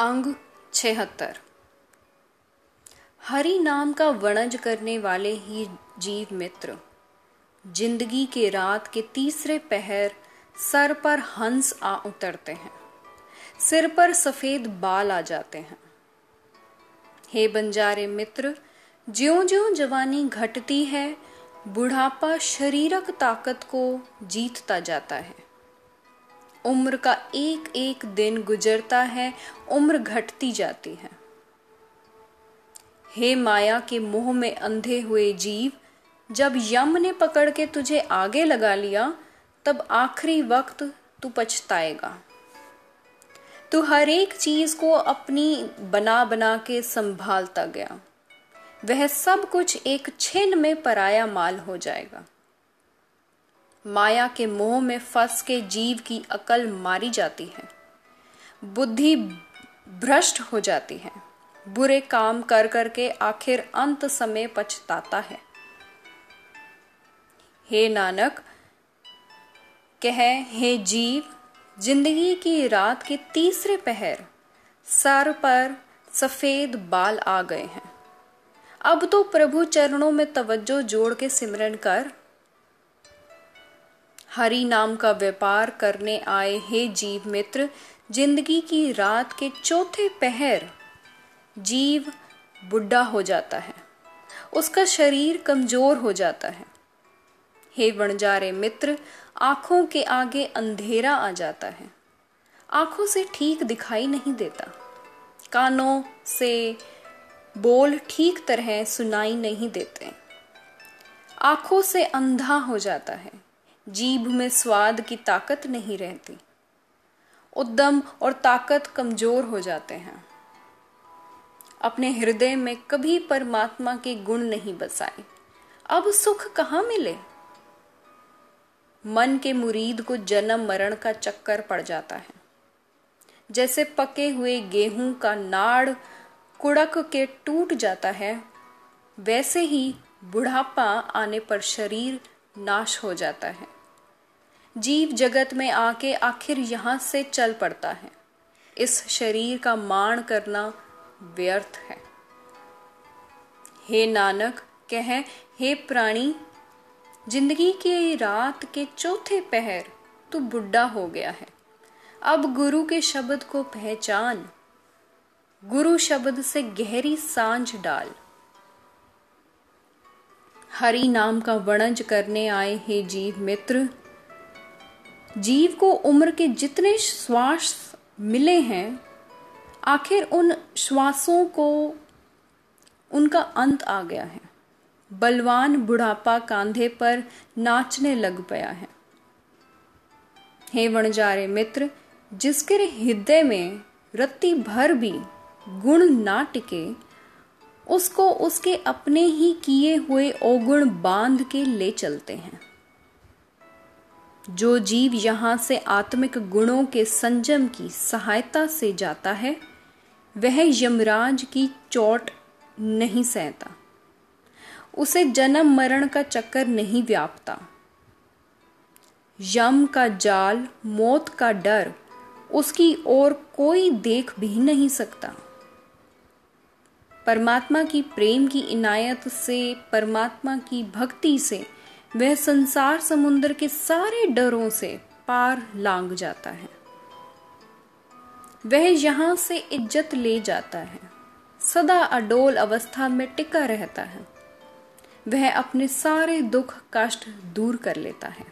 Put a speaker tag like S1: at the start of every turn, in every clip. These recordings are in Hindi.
S1: अंग छिहत्तर। हरि नाम का वणज करने वाले ही जीव मित्र। ज़िंदगी के रात के तीसरे पहर सर पर हंस आ उतरते हैं। सिर पर सफ़ेद बाल आ जाते हैं। हे बंजारे मित्र ज्यो ज्यो जवानी घटती है, बुढ़ापा शरीरक ताकत को जीतता जाता है। उम्र का एक एक दिन गुजरता है, उम्र घटती जाती है। हे माया के मोह में अंधे हुए जीव, जब यम ने पकड़ के तुझे आगे लगा लिया, तब आखिरी वक्त तू पछताएगा। तू हर एक चीज़ को अपनी बना बना के संभालता गया। वह सब कुछ एक छिन में पराया माल हो जाएगा। माया के मोह में फंस के जीव की अकल मारी जाती है। बुद्धि भ्रष्ट हो जाती है। बुरे काम कर करके आखिर अंत समय पछताता है। हे नानक, कह, हे जीव, ज़िंदगी की रात के तीसरे पहर, सर पर सफ़ेद बाल आ गए हैं। अब तो प्रभु चरणों में तवज्जो जोड़ के सिमरन कर हरि नाम का व्यापार करने आए हे जीव मित्र, ज़िंदगी की रात के चौथे पहर जीव बुढ़ा हो जाता है। उसका शरीर कमज़ोर हो जाता है। हे वणजारे मित्र, आँखों के आगे अंधेरा आ जाता है। आँखों से ठीक दिखाई नहीं देता। कानों से बोल ठीक तरह सुनाई नहीं देते। आँखों से अंधा हो जाता है। जीभ में स्वाद की ताकत नहीं रहती। उद्दम और ताकत कमज़ोर हो जाते हैं। अपने हृदय में कभी परमात्मा के गुण नहीं बसाए। अब सुख कहाँ मिले? मन के मुरीद को जन्म मरण का चक्कर पड़ जाता है। जैसे पके हुए गेहूँ का नाड़ कुड़क के टूट जाता है, वैसे ही बुढ़ापा आने पर शरीर नाश हो जाता है। जीव जगत में आके आखिर यहाँ से चल पड़ता है। इस शरीर का मान करना व्यर्थ है। हे नानक, कह, हे प्राणी, ज़िंदगी की रात के चौथे पहर तू बुढ़ा हो गया है। अब गुरु के शब्द को पहचान, गुरु शब्द से गहरी साँझ डाल। हरि नाम का वणज करने आए हे जीव मित्र। जीव को उम्र के जितने श्वास मिले हैं, आखिर उन श्वासों को उनका अंत आ गया है। बलवान बुढ़ापा कांधे पर नाचने लग गया है। हे वणजारे मित्र, जिसके हृदय में रत्ती भर भी गुण ना टिके, उसको उसके अपने ही किए हुए अवगुण बाँध के ले चलते हैं। जो जीव यहाँ से आत्मिक गुणों के संजम की सहायता से जाता है, वह यमराज की चोट नहीं सहता। उसे जन्म मरण का चक्कर नहीं व्यापता। यम का जाल, मौत का डर, उसकी ओर कोई देख भी नहीं सकता। परमात्मा की प्रेम की इनायत से, परमात्मा की भक्ति से वह संसार समुद्र के सारे डरों से पार लांग जाता है। वह यहाँ से इज़्ज़त ले जाता है। सदा अडोल अवस्था में टिका रहता है। वह अपने सारे दुख कष्ट दूर कर लेता है।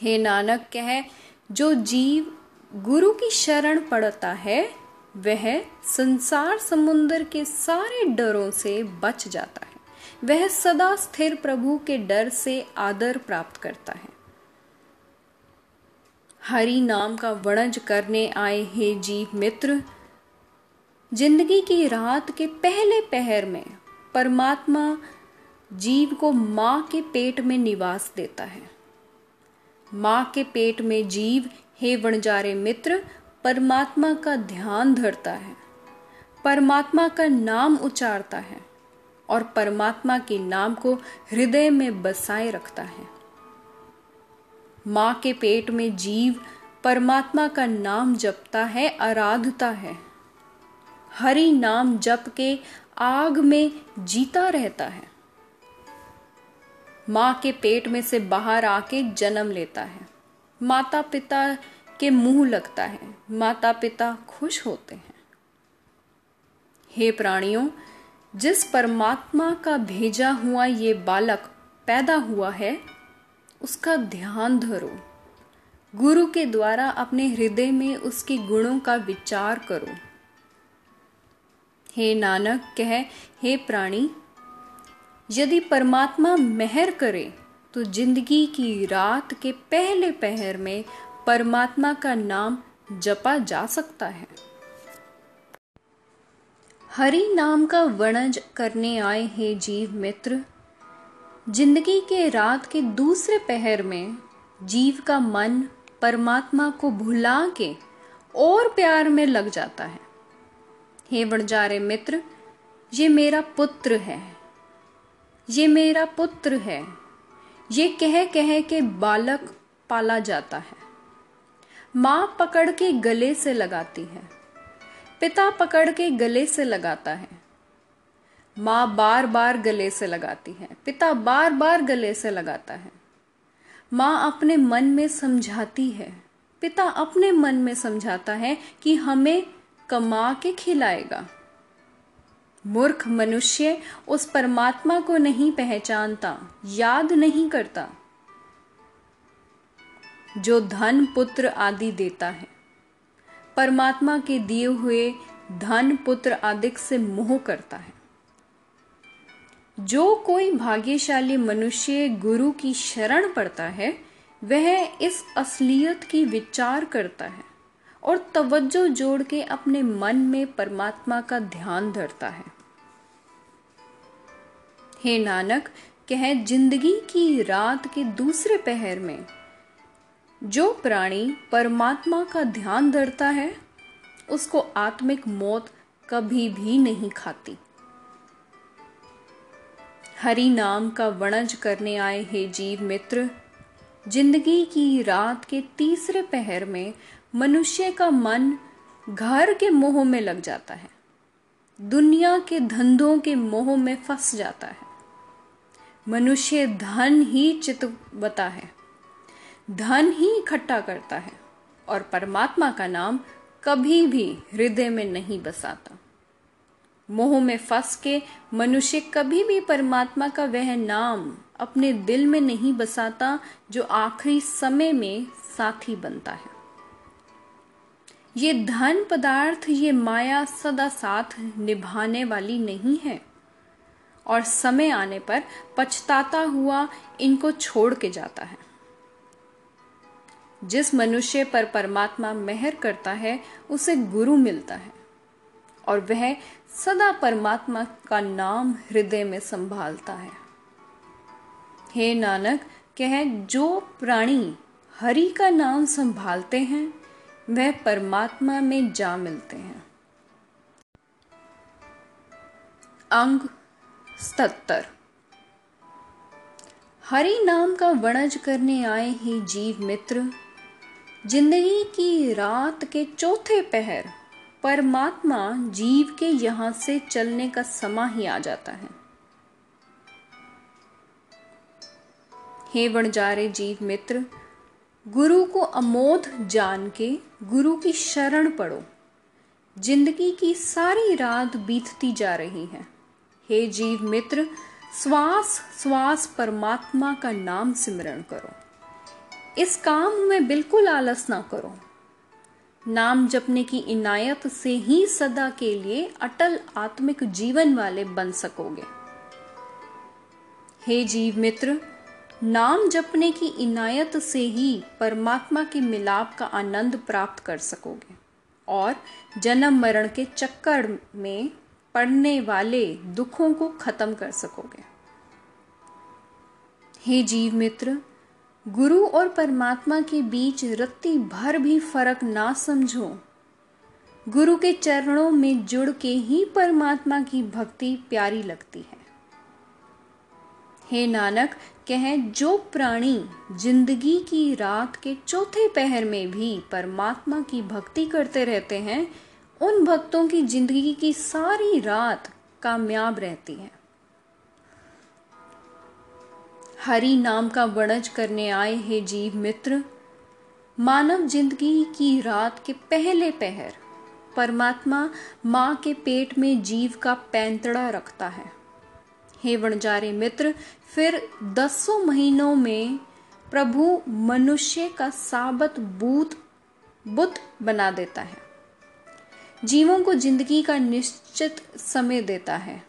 S1: हे नानक, कह, जो जीव गुरु की शरण पड़ता है, वह संसार समुद्र के सारे डरों से बच जाता है। वह सदा स्थिर प्रभु के डर से आदर प्राप्त करता है। हरि नाम का वणज करने आए हे जीव मित्र, ज़िंदगी की रात के पहले पहर में परमात्मा जीव को माँ के पेट में निवास देता है। माँ के पेट में जीव, हे वणजारे मित्र, परमात्मा का ध्यान धरता है। परमात्मा का नाम उचारता है। और परमात्मा के नाम को हृदय में बसाए रखता है। माँ के पेट में जीव परमात्मा का नाम जपता है, आराधता है। हरि नाम जप के आग में जीता रहता है। माँ के पेट में से बाहर आके जन्म लेता है। माता पिता के मुँह लगता है। माता पिता खुश होते हैं। हे प्राणियों जिस परमात्मा का भेजा हुआ ये बालक पैदा हुआ है, उसका ध्यान धरो। गुरु के द्वारा अपने हृदय में उसके गुणों का विचार करो। हे नानक, कह, हे प्राणी, यदि परमात्मा मेहर करे तो ज़िंदगी की रात के पहले पहर में परमात्मा का नाम जपा जा सकता है। हरि नाम का वर्णज करने आए हे जीव मित्र। ज़िंदगी के रात के दूसरे पहर में जीव का मन परमात्मा को भुला के और प्यार में लग जाता है। हे वणजारे मित्र, ये मेरा पुत्र है। ये मेरा पुत्र है। ये कह कह के बालक पाला जाता है। माँ पकड़ के गले से लगाती है। पिता पकड़ के गले से लगाता है। माँ बार बार गले से लगाती है। पिता बार बार गले से लगाता है। माँ अपने मन में समझाती है। पिता अपने मन में समझाता है कि हमें कमा के खिलाएगा। मूर्ख मनुष्य उस परमात्मा को नहीं पहचानता, याद नहीं करता, जो धन पुत्र आदि देता है। परमात्मा के दिए हुए धन पुत्र आदि से मोह करता है। जो कोई भाग्यशाली मनुष्य गुरु की शरण पड़ता है, वह इस असलियत की विचार करता है और तवज्जो जोड़ के अपने मन में परमात्मा का ध्यान धरता है। हे नानक, कह ज़िंदगी की रात के दूसरे पहर में जो प्राणी परमात्मा का ध्यान धरता है, उसको आत्मिक मौत कभी भी नहीं खाती। हरि नाम का वणज करने आए हे जीव मित्र, ज़िंदगी की रात के तीसरे पहर में मनुष्य का मन घर के मोह में लग जाता है। दुनिया के धंधों के मोह में फंस जाता है। मनुष्य धन ही चितवता है। धन ही इकट्ठा करता है और परमात्मा का नाम कभी भी हृदय में नहीं बसाता। मोह में फंस के मनुष्य कभी भी परमात्मा का वह नाम अपने दिल में नहीं बसाता, जो आखिरी समय में साथी बनता है। ये धन पदार्थ, ये माया सदा साथ निभाने वाली नहीं है। और समय आने पर पछताता हुआ इनको छोड़ के जाता है। जिस मनुष्य पर परमात्मा मेहर करता है, उसे गुरु मिलता है। और वह सदा परमात्मा का नाम हृदय में संभालता है। हे नानक, कह, जो प्राणी हरि का नाम संभालते हैं, वह परमात्मा में जा मिलते हैं। अंग सतर हरि नाम का वणज करने आए ही जीव मित्र ज़िंदगी की रात के चौथे पहर, परमात्मा जीव के यहाँ से चलने का समा ही आ जाता है। हे वणजारे जीव मित्र, गुरु को अमोध जान के गुरु की शरण पड़ो ज़िंदगी की सारी रात बीतती जा रही है। हे जीव मित्र, श्वास श्वास परमात्मा का नाम सिमरण करो। इस काम में बिल्कुल आलस ना करो। नाम जपने की इनायत से ही सदा के लिए अटल आत्मिक जीवन वाले बन सकोगे। हे जीव मित्र, नाम जपने की इनायत से ही परमात्मा के मिलाप का आनंद प्राप्त कर सकोगे और जन्म मरण के चक्कर में पड़ने वाले दुखों को खत्म कर सकोगे। हे जीव मित्र गुरु और परमात्मा के बीच रत्ती भर भी फ़र्क ना समझो। गुरु के चरणों में जुड़ के ही परमात्मा की भक्ति प्यारी लगती है। हे नानक, कहें जो प्राणी ज़िंदगी की रात के चौथे पहर में भी परमात्मा की भक्ति करते रहते हैं, उन भक्तों की ज़िंदगी की सारी रात कामयाब रहती है। हरि नाम का वणज करने आए हे जीव मित्र। मानव ज़िंदगी की रात के पहले पहर, परमात्मा माँ के पेट में जीव का पैंतड़ा रखता है। हे वणजारे मित्र, फिर दसों महीनों में प्रभु मनुष्य का साबत बूत, बुत बना देता है। जीवों को ज़िंदगी का निश्चित समय देता है।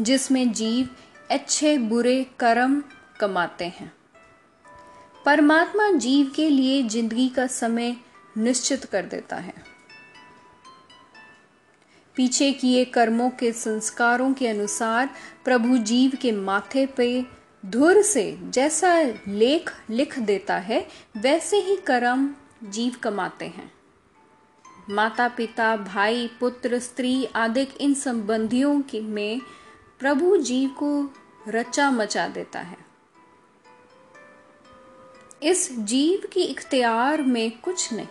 S1: जिसमें जीव अच्छे बुरे कर्म कमाते हैं। परमात्मा जीव के लिए ज़िंदगी का समय निश्चित कर देता है। पीछे किए कर्मों के संस्कारों के अनुसार प्रभु जीव के माथे पे धुर से जैसा लेख लिख देता है, वैसे ही कर्म जीव कमाते हैं। माता पिता भाई, पुत्र, स्त्री आदि इन संबंधियों की में प्रभु जीव को रचा मचा देता है। इस जीव की इख्तियार में कुछ नहीं।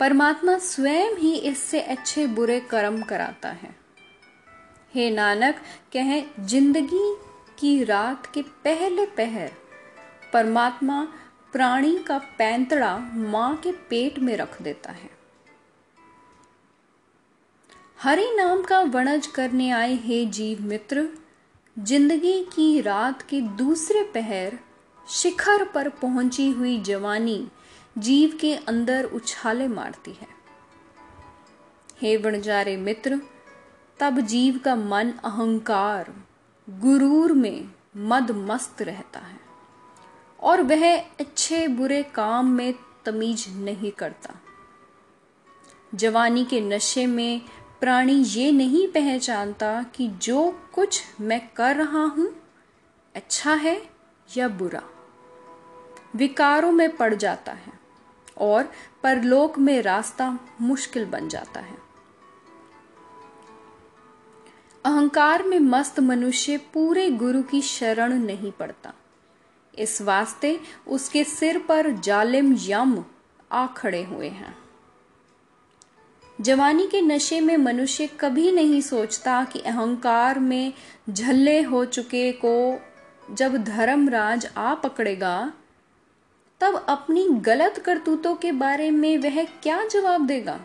S1: परमात्मा स्वयं ही इससे अच्छे बुरे कर्म कराता है। हे नानक, कहें, ज़िंदगी की रात के पहले पहर, परमात्मा प्राणी का पैंतड़ा माँ के पेट में रख देता है। हरि नाम का वणज करने आए हे जीव मित्र, ज़िंदगी की रात के दूसरे पहर शिखर पर पहुँची हुई जवानी जीव के अंदर उछाले मारती है। हे वणजारे मित्र, तब जीव का मन अहंकार गुरूर में मद मस्त रहता है और वह अच्छे बुरे काम में तमीज नहीं करता। जवानी के नशे में प्राणी ये नहीं पहचानता कि जो कुछ मैं कर रहा हूँ अच्छा है या बुरा। विकारों में पड़ जाता है और परलोक में रास्ता मुश्किल बन जाता है। अहंकार में मस्त मनुष्य पूरे गुरु की शरण नहीं पड़ता। इस वास्ते उसके सिर पर जालिम यम आ खड़े हुए हैं। जवानी के नशे में मनुष्य कभी नहीं सोचता कि अहंकार में झल्ले हो चुके को जब धर्मराज आ पकड़ेगा, तब अपनी गलत करतूतों के बारे में वह क्या जवाब देगा?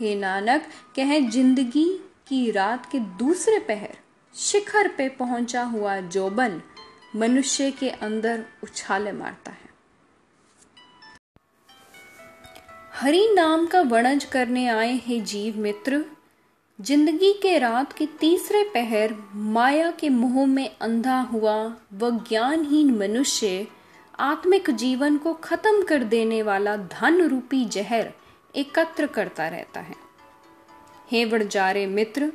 S1: हे नानक, कह ज़िंदगी की रात के दूसरे पहर, शिखर पे पहुँचा हुआ जोबन मनुष्य के अंदर उछाले मारता है। हरि नाम का वणज करने आए हैं जीव मित्र। ज़िंदगी के रात के तीसरे पहर माया के मुँह में अंधा हुआ व ज्ञानहीन मनुष्य आत्मिक जीवन को खत्म कर देने वाला धन रूपी जहर एकत्र करता रहता है। हे वड़जारे मित्र,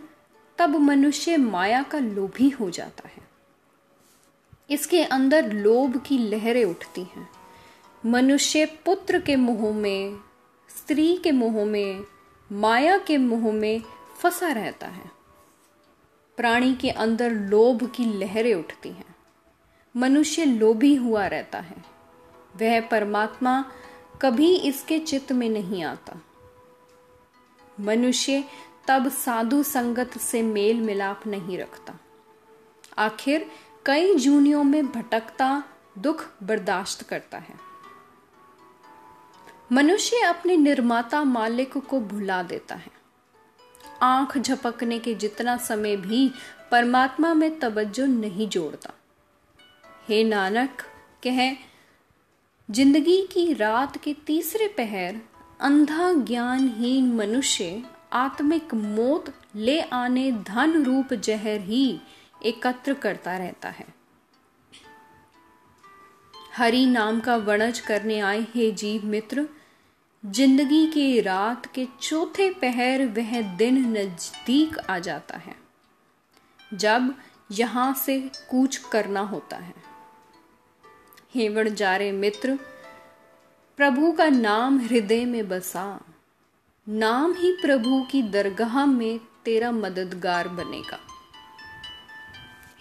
S1: तब मनुष्य माया का लोभी हो जाता है। इसके अंदर लोभ की लहरें उठती हैं। मनुष्य पुत्र के मुँह में स्त्री के मुँह में, माया के मुँह में फंसा रहता है। प्राणी के अंदर लोभ की लहरें उठती हैं। मनुष्य लोभी हुआ रहता है। वह परमात्मा कभी इसके चित्त में नहीं आता। मनुष्य तब साधु संगत से मेल मिलाप नहीं रखता। आखिर कई जूनियों में भटकता, दुख बर्दाश्त करता है। मनुष्य अपने निर्माता मालिक को भुला देता है। आँख झपकने के जितना समय भी परमात्मा में तवज्जो नहीं जोड़ता। हे नानक, कह, ज़िंदगी की रात के तीसरे पहर, अंधा ज्ञानहीन मनुष्य आत्मिक मौत ले आने धन रूप जहर ही एकत्र करता रहता है। हरि नाम का वणज करने आए हे जीव मित्र ज़िंदगी की रात के चौथे पहर वह दिन नज़दीक आ जाता है, जब यहाँ से कूच करना होता है। हेवड़ जारे मित्र, प्रभु का नाम हृदय में बसा। नाम ही प्रभु की दरगाह में तेरा मददगार बनेगा।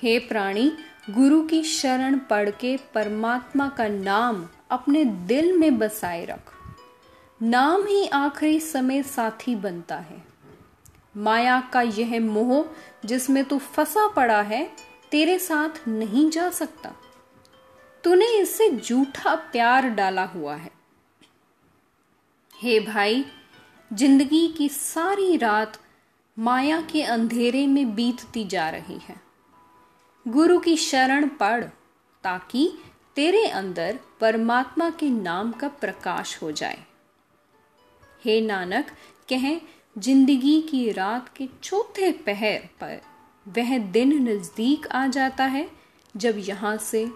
S1: हे प्राणी, गुरु की शरण पढ़ के परमात्मा का नाम अपने दिल में बसाए रख। नाम ही आखिरी समय साथी बनता है। माया का यह मोह जिसमें तू फंसा पड़ा है, तेरे साथ नहीं जा सकता। तूने इससे झूठा प्यार डाला हुआ है। हे भाई, ज़िंदगी की सारी रात माया के अंधेरे में बीतती जा रही है। गुरु की शरण पढ़, ताकि तेरे अंदर परमात्मा के नाम का प्रकाश हो जाए। हे नानक, कहें, ज़िंदगी की रात के चौथे पहर पर वह दिन नज़दीक आ जाता है जब यहाँ से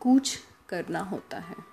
S1: कूच करना होता है।